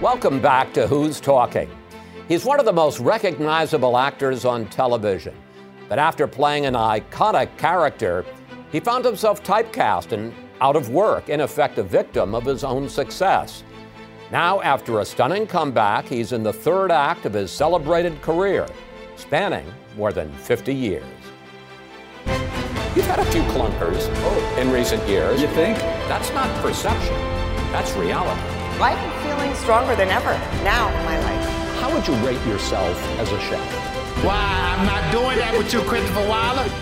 Welcome back to Who's Talking. He's one of the most recognizable actors on television. But after playing an iconic character, he found himself typecast and out of work, in effect, a victim of his own success. Now, after a stunning comeback, he's in the third act of his celebrated career, spanning more than 50 years. You've had a few clunkers oh. in recent years. You think? That's not perception, that's reality. I'm feeling stronger than ever now in my life. How would you rate yourself as a chef? Why, I'm not doing that with you, Christopher Wallace.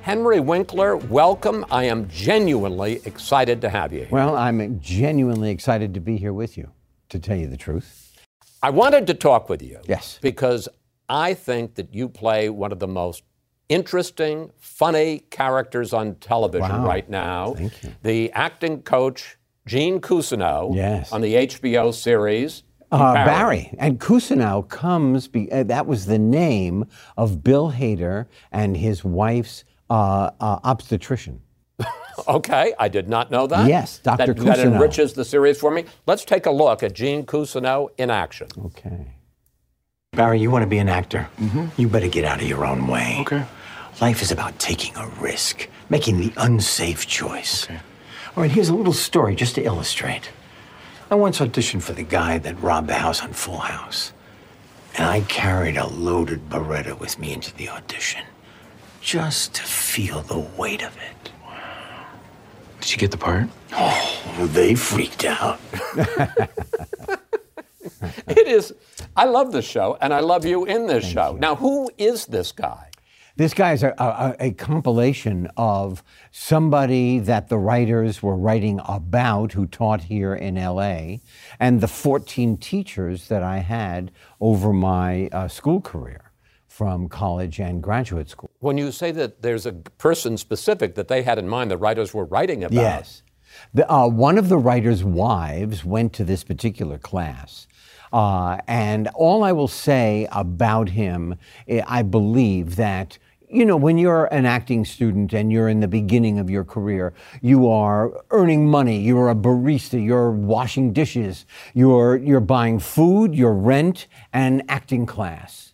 Henry Winkler, welcome. I am genuinely excited to have you here. Well, I'm genuinely excited to be here with you, to tell you the truth. I wanted to talk with you. Yes. Because I think that you play one of the most interesting, funny characters on television Wow. right now. Thank you. The acting coach, Gene Cousineau, Yes. on the HBO series. Uh, Barry. And Cousineau comes, be, uh, that was the name of Bill Hader and his wife's uh, uh, obstetrician. Okay, I did not know that. Yes, Dr. That, that enriches the series for me. Let's take a look at Gene Cousineau in action. Okay. Barry, you want to be an actor? You better get out of your own way. Okay. Life is about taking a risk, making the unsafe choice. All right, here's a little story just to illustrate. I once auditioned for the guy that robbed the house on Full House. And I carried a loaded Beretta with me into the audition just to feel the weight of it. Did you get the part? Oh, they freaked out. It is, I love this show, and I love you in this show. Now, who is this guy? This guy is a, a, a compilation of somebody that the writers were writing about who taught here in LA and the 14 teachers that I had over my uh, school career from college and graduate school. When you say that there's a person specific that they had in mind, the writers were writing about. Yes. The, uh, one of the writer's wives went to this particular class. Uh, and all I will say about him, eh, I believe that, you know, when you're an acting student and you're in the beginning of your career, you are earning money, you're a barista, you're washing dishes, you're, you're buying food, your rent, and acting class.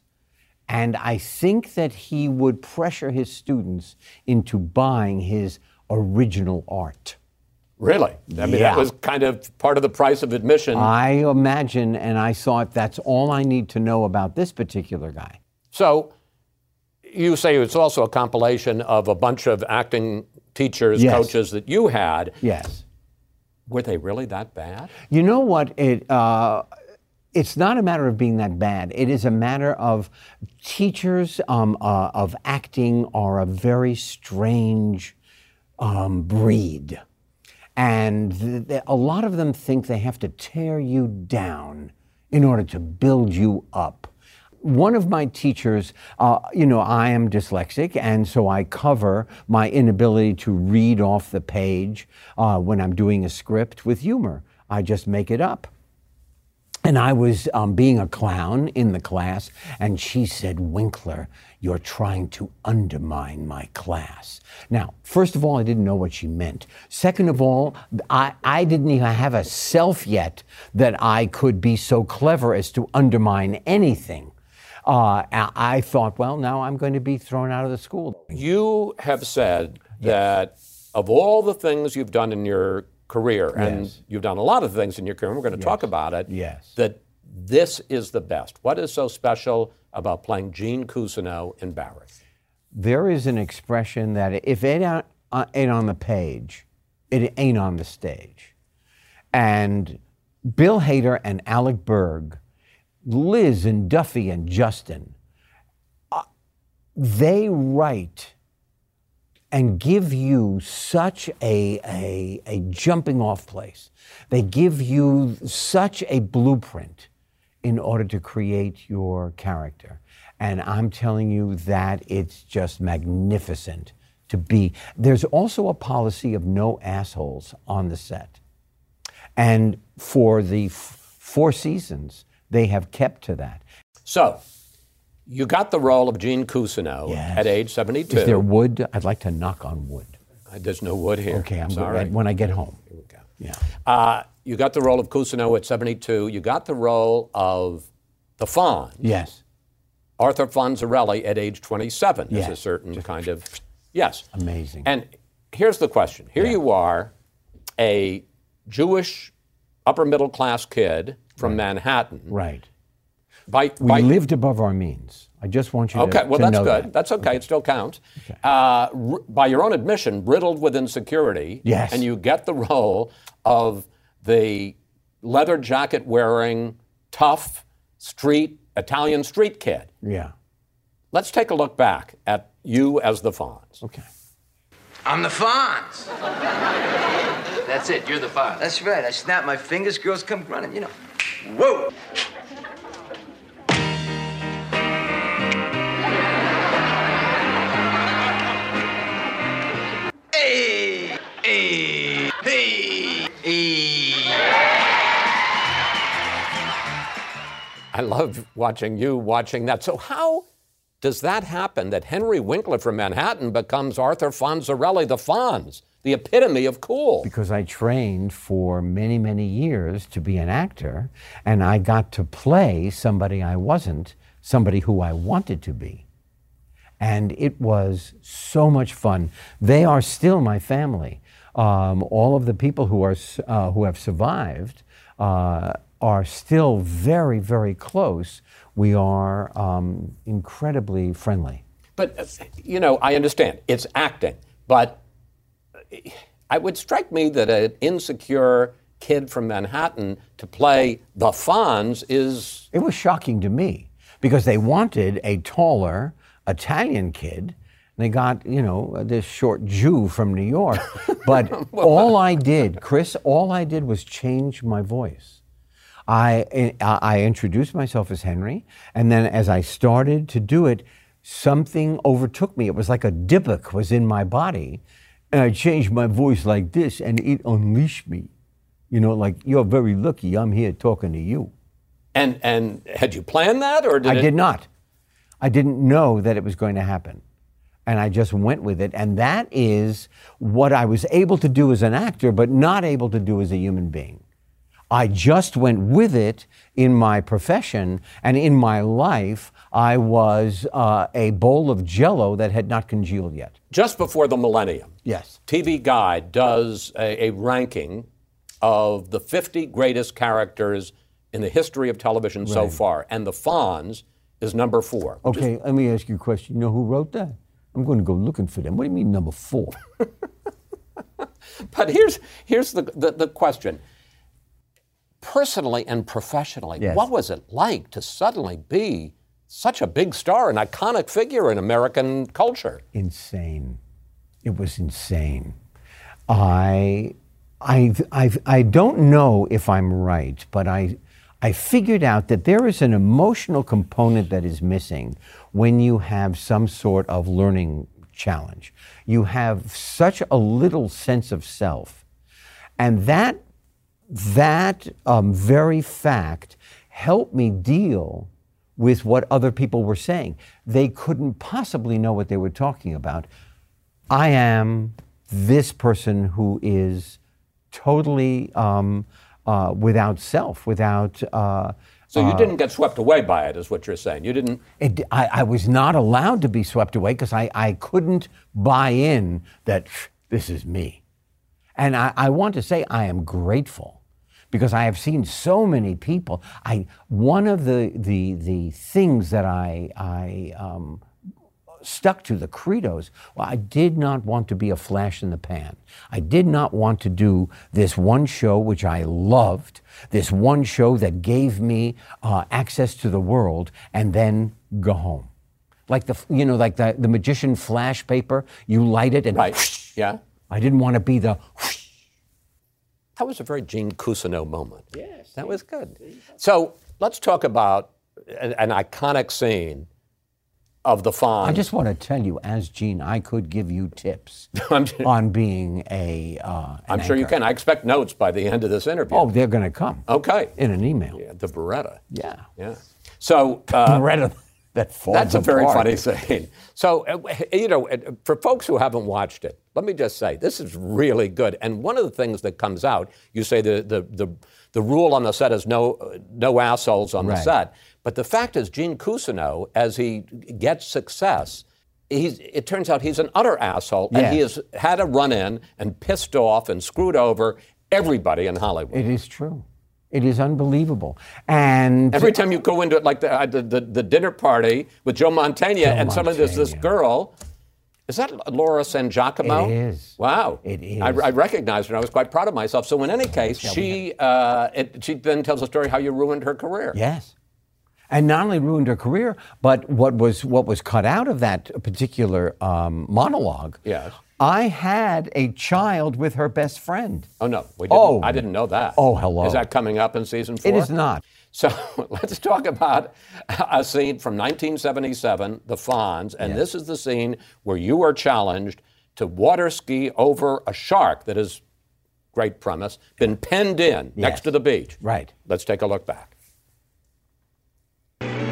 And I think that he would pressure his students into buying his original art. Really? I mean, Yeah. that was kind of part of the price of admission. I imagine, and I thought that's all I need to know about this particular guy. so, you say it's also a compilation of a bunch of acting teachers, Yes. coaches that you had. Yes. Were they really that bad? You know what? It uh, it's not a matter of being that bad. It is a matter of teachers um, uh, of acting are a very strange um, breed, and th- th- a lot of them think they have to tear you down in order to build you up. One of my teachers, uh, you know, I am dyslexic, and so I cover my inability to read off the page uh, when I'm doing a script with humor. I just make it up. And I was um, being a clown in the class, and she said, Winkler, you're trying to undermine my class. Now, first of all, I didn't know what she meant. Second of all, I, I didn't even have a self yet that I could be so clever as to undermine anything. Uh, I thought, well, now I'm going to be thrown out of the school. You have said that of all the things you've done in your career, and Yes. you've done a lot of things in your career, and we're going to talk about it, Yes. that this is the best. What is so special about playing Gene Cousineau in Barry? there is an expression that if it uh, ain't on the page, it ain't on the stage. And Bill Hader and Alec Berg, Liz and Duffy and Justin, uh, they write and give you such a, a, a jumping off place. They give you such a blueprint in order to create your character. And I'm telling you that it's just magnificent to be. There's also a policy of no assholes on the set. And for the f- four seasons, they have kept to that. So, you got the role of Gene Cousineau Yes. at age 72. Is there wood? I'd like to knock on wood. Uh, There's no wood here. Okay, I'm sorry. when I get home. Here we go. Yeah. Uh, you got the role of Cousineau at 72. You got the role of the Fonz, Yes. Arthur Fonzarelli, at age 27. There's a Yes. certain kind of, yes. Amazing. And here's the question. Here you are, a Jewish upper middle class kid from Manhattan. Right. By, We by, lived above our means. I just want you to, Okay, well, to that's know good. that. That's okay. It still counts. Uh, r- by your own admission, riddled with insecurity. Yes. And you get the role of the leather jacket wearing, tough, street, Italian street kid. Yeah. Let's take a look back at you as the Fonz. Okay. I'm the Fonz. That's it. You're the Fonz. That's right. I snap my fingers, girls come running, you know. Whoa! Hey! Hey! Hey! Hey! I love watching you watching that. So, how does that happen that Henry Winkler from Manhattan becomes Arthur Fonzarelli, the Fonz, the epitome of cool? Because I trained for many, many years to be an actor, and I got to play somebody I wasn't, somebody who I wanted to be. And it was so much fun. They are still my family. Um, all of the people who, are, uh, who have survived uh, are still very, very close. We are um, incredibly friendly. But, uh, you know, I understand it's acting, but it would strike me that an insecure kid from Manhattan to play the Fonz is. It was shocking to me because they wanted a taller Italian kid. They got, you know, this short Jew from New York. But all I did, Chris, all I did was change my voice. I, I introduced myself as Henry, and then as I started to do it, something overtook me. It was like a dybbuk was in my body, and I changed my voice like this, and it unleashed me. You know, like, you're very lucky I'm here talking to you. And, and had you planned that, or did I it? did not. I didn't know that it was going to happen. And I just went with it. And that is what I was able to do as an actor, but not able to do as a human being. I just went with it in my profession and in my life. I was uh, a bowl of jello that had not congealed yet. Just before the millennium, Yes. TV Guide does a, a ranking of the 50 greatest characters in the history of television so far, and the Fonz is number four. which is- Okay, let me ask you a question. You know who wrote that? I'm going to go looking for them. What do you mean, number four? But here's here's the, the, the question. Personally and professionally, Yes. what was it like to suddenly be such a big star, an iconic figure in American culture? insane. It was insane. I, I, I, I don't know if I'm right, but I, I figured out that there is an emotional component that is missing when you have some sort of learning challenge. You have such a little sense of self, and that that um, very fact helped me deal with what other people were saying. They couldn't possibly know what they were talking about. I am this person who is totally um, uh, without self, without. Uh, So you didn't get swept away by it, is what you're saying. You didn't. it, I, I was not allowed to be swept away because I, I couldn't buy in that this is me. And I, I want to say I am grateful because I have seen so many people. I one of the the the things that I I um, stuck to the credos. Well, I did not want to be a flash in the pan. I did not want to do this one show which I loved, this one show that gave me uh, access to the world, and then go home. like the you know like the the magician flash paper. You light it and Right. Yeah. I didn't want to be the. That was a very Gene Cousineau moment. Yes. That was good. So let's talk about an, an iconic scene of the Fonz. I just want to tell you, as Gene, I could give you tips on being a. Uh, I'm sure you can. I expect notes by the end of this interview. Oh, they're going to come okay. in an email. Yeah, the Beretta. Yeah. Yeah. So uh, Beretta that falls That's a very funny scene. So, uh, you know, for folks who haven't watched it, let me just say this is really good. And one of the things that comes out, you say the the the, the rule on the set is no uh, no assholes on the set. But the fact is, Gene Cousineau, as he gets success. He's, it turns out he's an utter asshole, and he has had a run in and pissed off and screwed over everybody in Hollywood. It is true. It is unbelievable. And Every time you go into it, like the, uh, the, the, the dinner party with Joe Mantegna, and suddenly there's this girl. Is that Laura San Giacomo? It is. Wow. It is. I, I recognized her and I was quite proud of myself. So, in any case, she, uh, it, she then tells a story how you ruined her career. Yes. And not only ruined her career, but what was what was cut out of that particular um, monologue. Yes. I had a child with her best friend. Oh, no. We didn't, Oh. I didn't know that. Oh, hello. Is that coming up in season four? It is not. So let's talk about a scene from 1977, The Fonz, and this is the scene where you are challenged to water ski over a shark that is, great premise, been penned in next to the beach. Right. Let's take a look back. There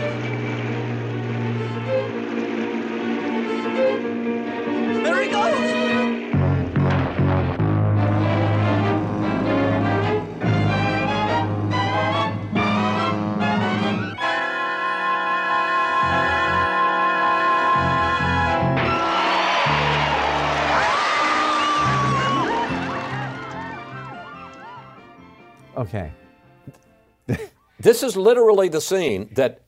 This is literally the scene that,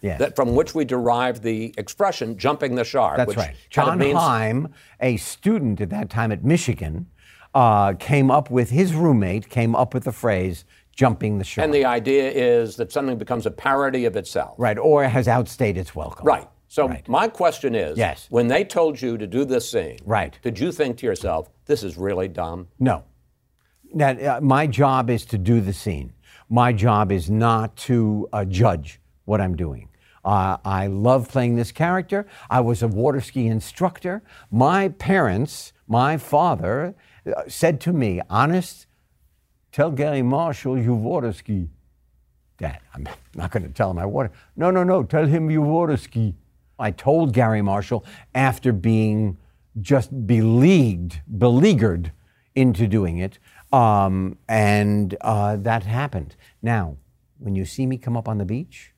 Yes. that from which we derive the expression "jumping the shark." That's which right. John means- Hein, a student at that time at Michigan, uh, came up with his roommate came up with the phrase "jumping the shark." and the idea is that something becomes a parody of itself. right, or has outstayed its welcome. Right. So Right. my question is, Yes. when they told you to do this scene, Right. did you think to yourself, "This is really dumb"? No. That uh, my job is to do the scene. My job is not to uh, judge what I'm doing. Uh, I love playing this character. I was a water ski instructor. My parents, my father, uh, said to me, "Honest, tell Garry Marshall you water ski." Dad, I'm not going to tell him I water. No, no, no. Tell him you water ski. I told Garry Marshall after being just beleagued, beleaguered into doing it, um, and uh, that happened. Now, when you see me come up on the beach,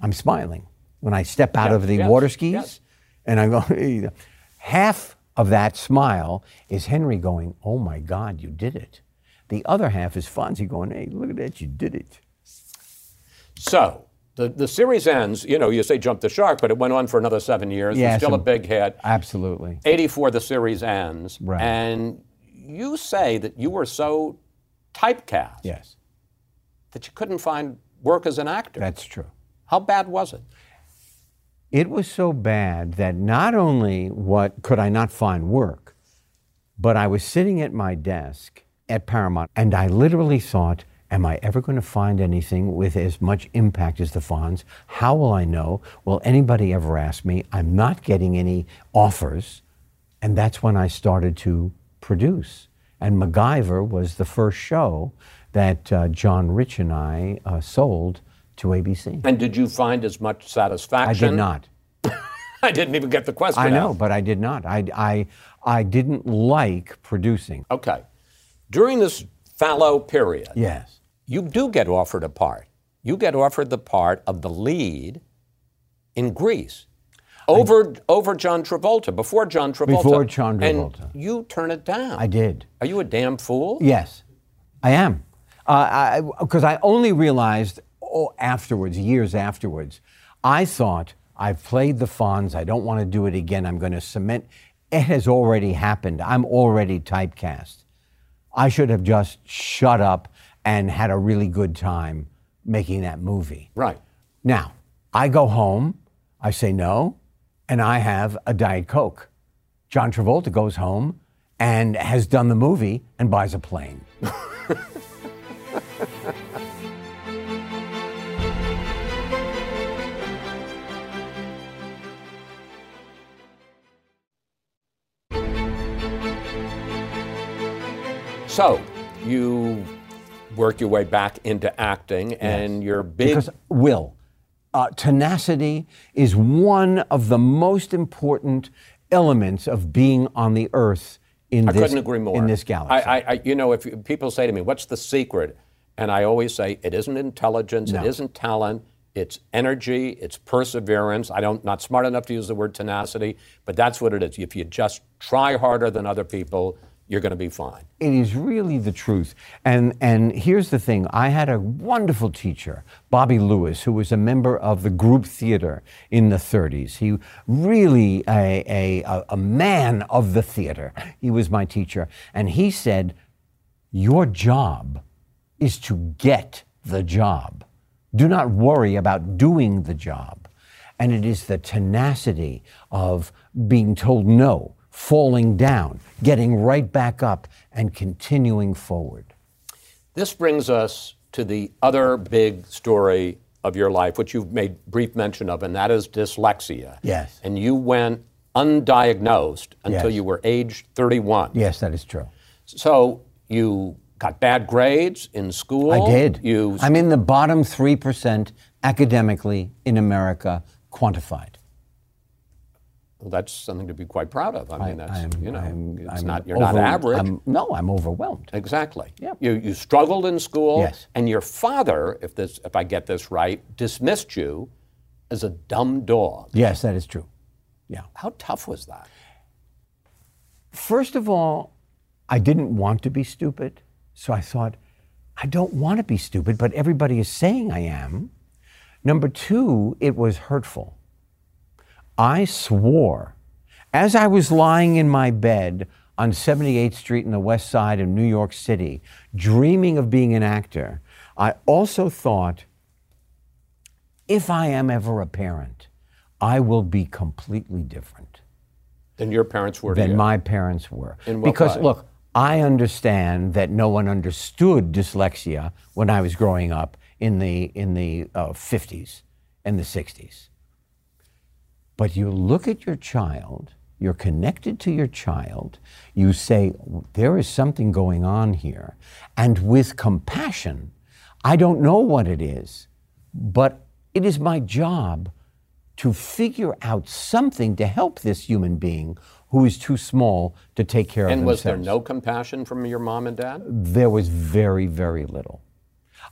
I'm smiling. When I step out Yes, of the yes, water skis, yes. and I go, half of that smile is Henry going, "Oh my God, you did it." The other half is Fonzie going, "Hey, look at that, you did it." So the, the series ends. You know, you say jump the shark, but it went on for another seven years. Yeah, it's still a big hit. Absolutely. 84, the series ends. Right. And you say that you were so typecast Yes, that you couldn't find work as an actor. that's true. How bad was it? It was so bad that not only what could I not find work, but I was sitting at my desk at Paramount and I literally thought, am I ever going to find anything with as much impact as the Fonz? How will I know? Will anybody ever ask me? I'm not getting any offers. And that's when I started to produce. And MacGyver was the first show that uh, John Rich and I uh, sold to ABC. And did you find as much satisfaction? I did not. I didn't even get the question. I know, out. but I did not. I, I, I didn't like producing. Okay. During this fallow period, Yes. you do get offered a part. You get offered the part of the lead in Grease. Over, over John Travolta, before John Travolta. Before John And Travolta. you turn it down. I did. Are you a damn fool? Yes, I am. Uh, because I, only realized oh, afterwards, years afterwards, I thought I've played the Fonz. I don't want to do it again. I'm going to cement. It has already happened. I'm already typecast. I should have just shut up and had a really good time making that movie. Right. Now, I go home, I say no, and I have a Diet Coke. John Travolta goes home and has done the movie and buys a plane. So, you work your way back into acting, and you're big. Because will, uh, tenacity is one of the most important elements of being on the earth in I this couldn't agree more. in this galaxy. I, I, you know, if you- people say to me, "What's the secret?" and I always say, "It isn't intelligence. No. It isn't talent. It's energy. It's perseverance." I don't not smart enough to use the word tenacity, but that's what it is. If you just try harder than other people, you're going to be fine. It is really the truth. And and here's the thing. I had a wonderful teacher, Bobby Lewis, who was a member of the group theater in the 30s. He really a, a, a- man of the theater. He was my teacher. And he said, Your job is to get the job. Do not worry about doing the job. And it is the tenacity of being told no, falling down, getting right back up, and continuing forward. This brings us to the other big story of your life, which you've made brief mention of, and that is dyslexia. Yes. And you went undiagnosed until Yes. you were age 31. Yes, that is true. So you got bad grades in school. I did. You I'm in the bottom 3% academically in America quantified. Well, that's something to be quite proud of. I mean, that's I'm- you know, I'm- it's I'm not you're not average. I'm- no, I'm overwhelmed. Exactly. Yeah. You, you struggled in school, Yes. and your father, if this, if I get this right, dismissed you as a dumb dog. Yes, that is true. Yeah. How tough was that? First of all, I didn't want to be stupid. So I thought, I don't want to be stupid, but everybody is saying I am. Number two, it was hurtful. I swore as I was lying in my bed on 78th Street in the west side of New York City, dreaming of being an actor, I also thought, if I am ever a parent, I will be completely different Than your parents were than my parents were. In what because way? look, I understand that no one understood dyslexia when I was growing up in the in the uh, 50s and the 60s. But you look at your child, you're connected to your child, you say, there is something going on here. And with compassion, I don't know what it is, but it is my job to figure out something to help this human being who is too small to take care and of themselves. And was there no compassion from your mom and dad? There was very, very little.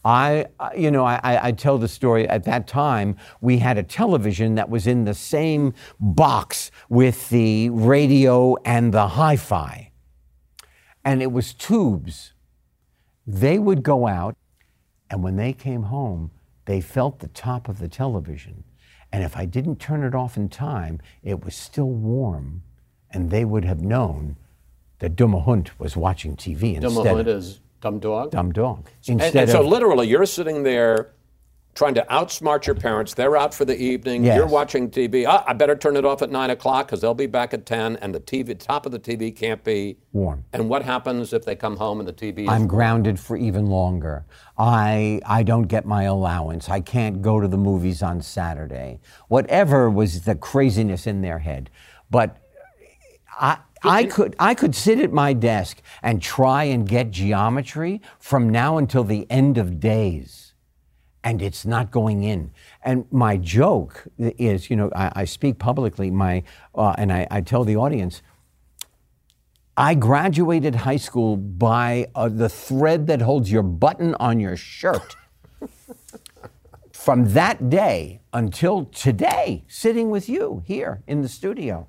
I, you know, I, I tell the story. At that time, we had a television that was in the same box with the radio and the hi-fi, and it was tubes. They would go out, and when they came home, they felt the top of the television, and if I didn't turn it off in time, it was still warm, and they would have known that Dumme Hund was watching TV instead is dumb dog. dumb dog. And- Instead and, so of literally, you're sitting there trying to outsmart your parents. They're out for the evening. Yes. You're watching TV. Ah, I better turn it off at nine o'clock because they'll be back at ten, and the TV top of the TV can't be warm. And what happens if they come home and the TV is I'm grounded for even longer. I I don't get my allowance. I can't go to the movies on Saturday. Whatever was the craziness in their head, but I. I could I could sit at my desk and try and get geometry from now until the end of days, and it's not going in. And my joke is, you know, I, I speak publicly, my uh, and I, I tell the audience, I graduated high school by uh, the thread that holds your button on your shirt. From that day until today, sitting with you here in the studio,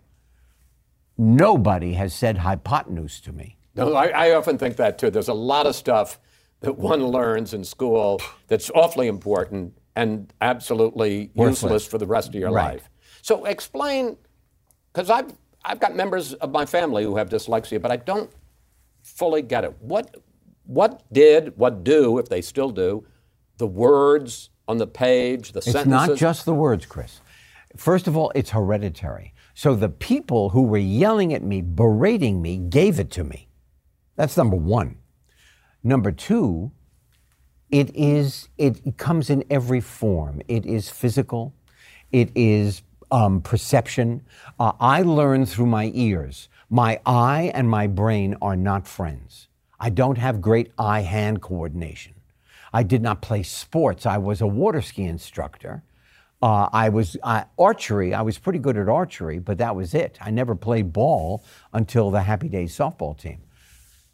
nobody has said hypotenuse to me. No, I, I often think that too. There's a lot of stuff that one learns in school that's awfully important and absolutely Worthless. useless for the rest of your Right. life. So explain, because I've I've got members of my family who have dyslexia, but I don't fully get it. What what did what do if they still do the words on the page, the It's sentences? not just the words, Chris. First of all, it's hereditary. So the people who were yelling at me, berating me, gave it to me. That's number one. Number two, it is it comes in every form. It is physical. It is um, perception. Uh, I learn through my ears. My eye and my brain are not friends. I don't have great eye-hand coordination. I did not play sports. I was a water ski instructor. Uh, I was uh, archery. I was pretty good at archery, but that was it. I never played ball until the Happy Days softball team.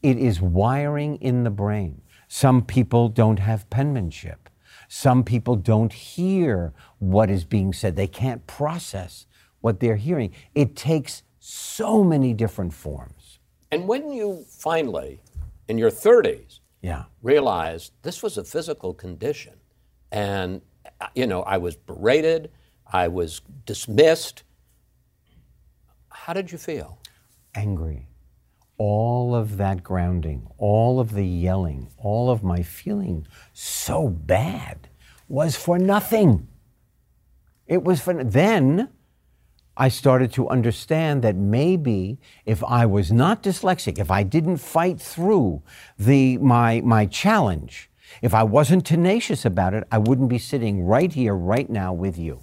It is wiring in the brain. Some people don't have penmanship. Some people don't hear what is being said. They can't process what they're hearing. It takes so many different forms. And when you finally, in your 30s, Yeah. realized this was a physical condition, and you know, I was berated, I was dismissed. How did you feel? Angry. All of that grounding, all of the yelling, all of my feeling so bad was for nothing. It was for then I started to understand that maybe if I was not dyslexic, if I didn't fight through the my my challenge, if I wasn't tenacious about it, I wouldn't be sitting right here right now with you.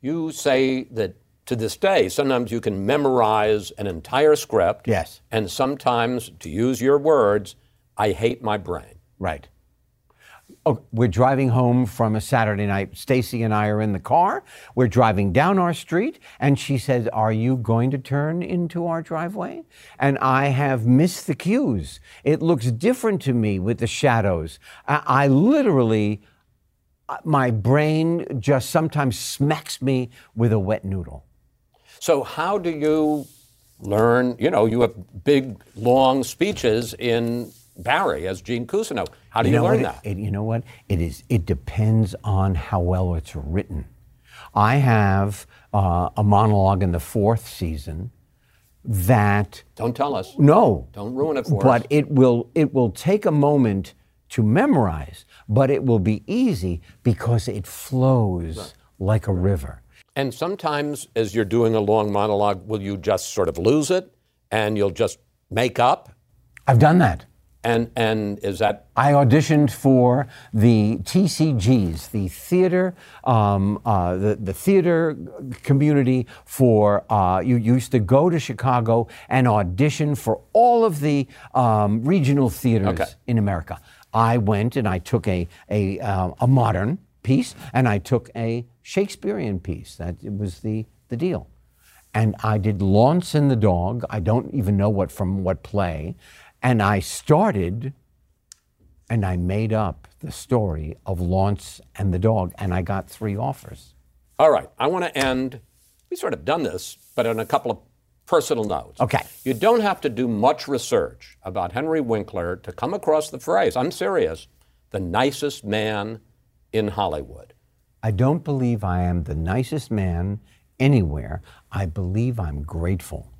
You say that to this day, sometimes you can memorize an entire script. Yes. And sometimes, to use your words, I hate my brain. Right. Oh, we're driving home from a Saturday night. Stacy and I are in the car. We're driving down our street, and she says, Are you going to turn into our driveway? And I have missed the cues. It looks different to me with the shadows. I, I literally, uh, my brain just sometimes smacks me with a wet noodle. So, how do you learn? You know, you have big, long speeches in Barry as Gene Cousineau. How do you, know learn that? It, you know what? It is. It depends on how well it's written. I have uh, a monologue in the fourth season that Don't tell us. no, Don't ruin it for but us. it will it will take a moment to memorize, but it will be easy because it flows like a river. And sometimes, as you're doing a long monologue, will you just sort of lose it and you'll just make up? I've done that. And and is that I auditioned for the TCGs, the theater, um, uh, the, the theater community for, uh, you used to go to Chicago and audition for all of the um, regional theaters Okay. in America. I went and I took a, a, uh, a modern piece and I took a Shakespearean piece. That was the, the deal. And I did Launce and the Dog. I don't even know what from what play. And I started and I made up the story of Launce and the dog, and I got three offers. all right? I want to end. We sort of done this, but on a couple of personal notes. Okay. You don't have to do much research about Henry Winkler to come across the phrase. I'm serious. The nicest man in Hollywood. I don't believe I am the nicest man anywhere. I believe I'm grateful.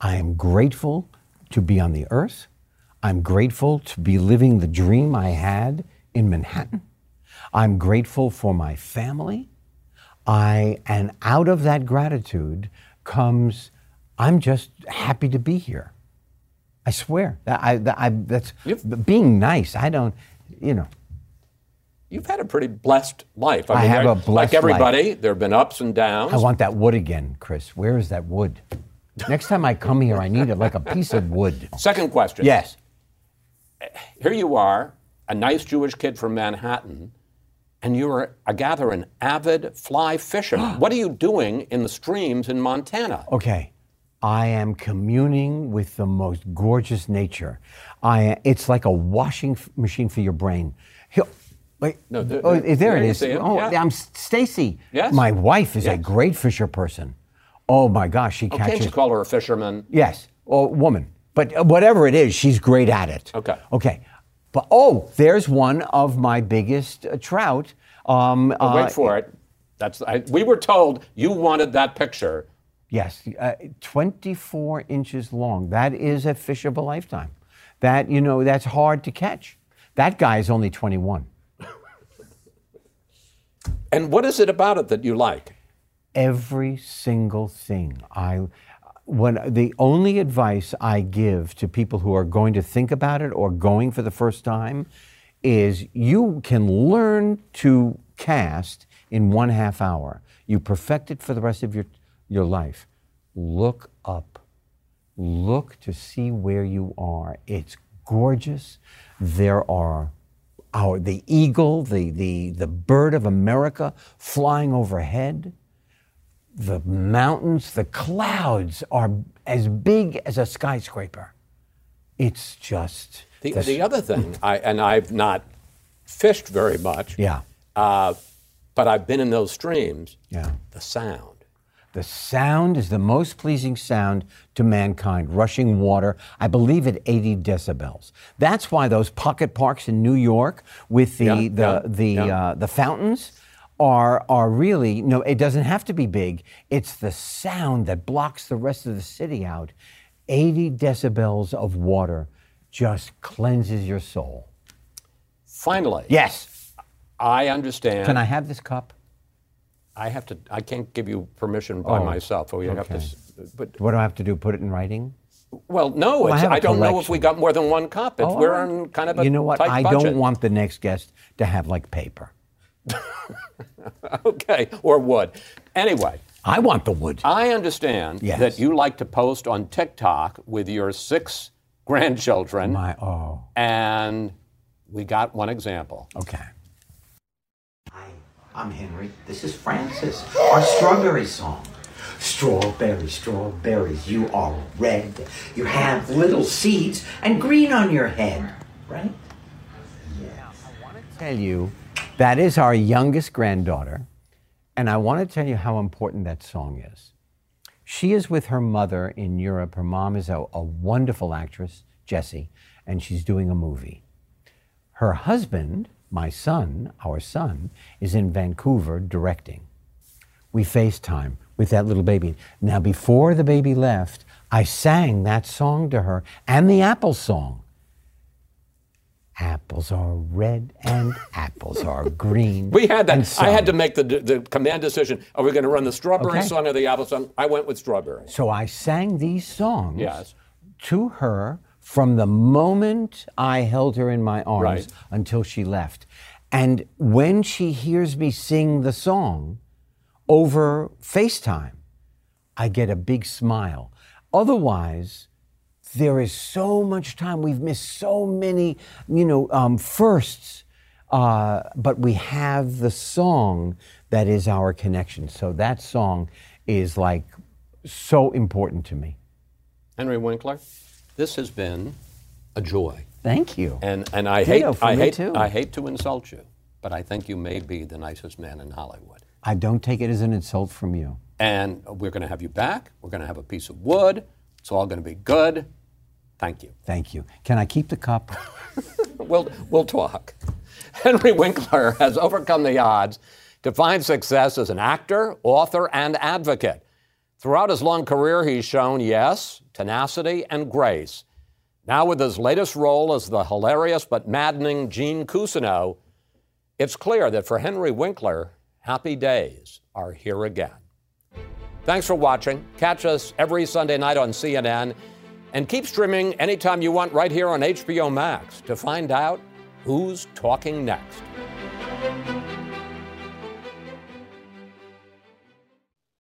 I am grateful to be on the earth. I'm grateful to be living the dream I had in Manhattan. I'm grateful for my family. I and out of that gratitude comes I'm just happy to be here. I swear. That I, that I, that's being nice. I don't, you know. You've had a pretty blessed life. I have there- a blessed Like everybody, there have been ups and downs. I want that wood again, Chris. Where is that wood? Next time I come here, I need it like a piece of wood. Second question. Yes. Here you are, a nice Jewish kid from Manhattan, and you're, I gather, an avid fly fisherman. what are you doing in the streams in Montana? Okay. I am communing with the most gorgeous nature. I, it's like a washing f- machine for your brain. Wait, No, there- oh, there- there it is. Oh, yeah. I'm Stacy. Yes. My wife is a great fisher person. Oh my gosh, she Oh, catches. can't you call her a fisherman? Yes, or woman. But uh, whatever it is, she's great at it. Okay. Okay. But oh, there's one of my biggest uh, trout. Um, Oh, uh, wait for it. That's I, we were told you wanted that picture. Yes, uh, 24 inches long. That is a fish of a lifetime. That, you know, that's hard to catch. That guy is only 21. And what is it about it that you like? Every single thing. I when the only advice I give to people who are going to think about it or going for the first time is you can learn to cast in one half hour. You perfect it for the rest of your, your life. Look up. Look to see where you are. It's gorgeous. There are our, the eagle, the, the, the bird of America flying overhead. The mountains, the clouds are as big as a skyscraper. It's just. The, the other thing, I, and I've not fished very much. Yeah. Uh, but I've been in those streams. Yeah. The sound. The sound is the most pleasing sound to mankind, rushing water, I believe at 80 decibels. That's why those pocket parks in New York with the, Yeah, the, yeah, the, yeah. Uh, the fountains are, are really, no, it doesn't have to be big. It's the sound that blocks the rest of the city out. 80 decibels of water just cleanses your soul. Finally. Yes. I understand. Can I have this cup? I have to. I can't give you permission by Oh, myself. Or you have to. But What do I have to do? Put it in writing? well, no. Well, I it's, have a I don't know if we got more than one cup. If Oh, we're on kind of a You know what? I budget. don't want the next guest to have like paper. okay, or wood. Anyway, I want the wood. I understand Yes. that you like to post on TikTok with your six grandchildren, My oh. and we got one example. Okay. Hi, I'm Henry. This is Francis. Our strawberry song. Strawberries, strawberries, you are red. You have little seeds and green on your head, right? Yeah. I want to tell you, that is our youngest granddaughter, and I want to tell you how important that song is. She is with her mother in Europe. Her mom is a, a wonderful actress, Jessie, and she's doing a movie. Her husband, my son, our son, is in Vancouver directing. We FaceTime with that little baby. Now, before the baby left, I sang that song to her and the Apple song. Apples are red and apples are green. We had that. I had to make the, the command decision. Are we going to run the strawberry Okay. song or the apple song? I went with strawberry. So I sang these songs Yes. to her from the moment I held her in my arms Right. until she left. And when she hears me sing the song over FaceTime, I get a big smile. Otherwise, there is so much time. We've missed so many, you know, um, firsts. Uh, but we have the song that is our connection. So that song is like so important to me. Henry Winkler, this has been a joy. Thank you. And and I Ditto hate I hate too. I hate to insult you, but I think you may be the nicest man in Hollywood. I don't take it as an insult from you. And we're going to have you back. We're going to have a piece of wood. It's all going to be good. Thank you. Thank you. Can I keep the cup? We'll we'll talk. Henry Winkler has overcome the odds to find success as an actor, author, and advocate. Throughout his long career, he's shown, yes, tenacity and grace. Now, with his latest role as the hilarious but maddening Gene Cousineau, it's clear that for Henry Winkler, happy days are here again. Thanks for watching. Catch us every Sunday night on CNN and keep streaming anytime you want right here on HBO Max to find out who's talking next.